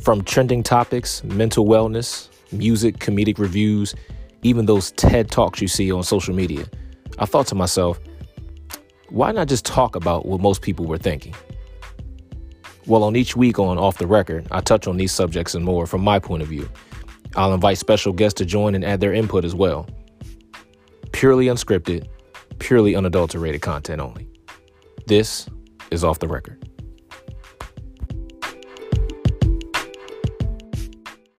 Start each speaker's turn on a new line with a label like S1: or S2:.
S1: From trending topics, mental wellness, music, comedic reviews, even those TED Talks you see on social media, I thought to myself, why not just talk about what most people were thinking? Well, on each week on Off the Record, I touch on these subjects and more from my point of view. I'll invite special guests to join and add their input as well. Purely unscripted, purely unadulterated content only. This is Off the Record.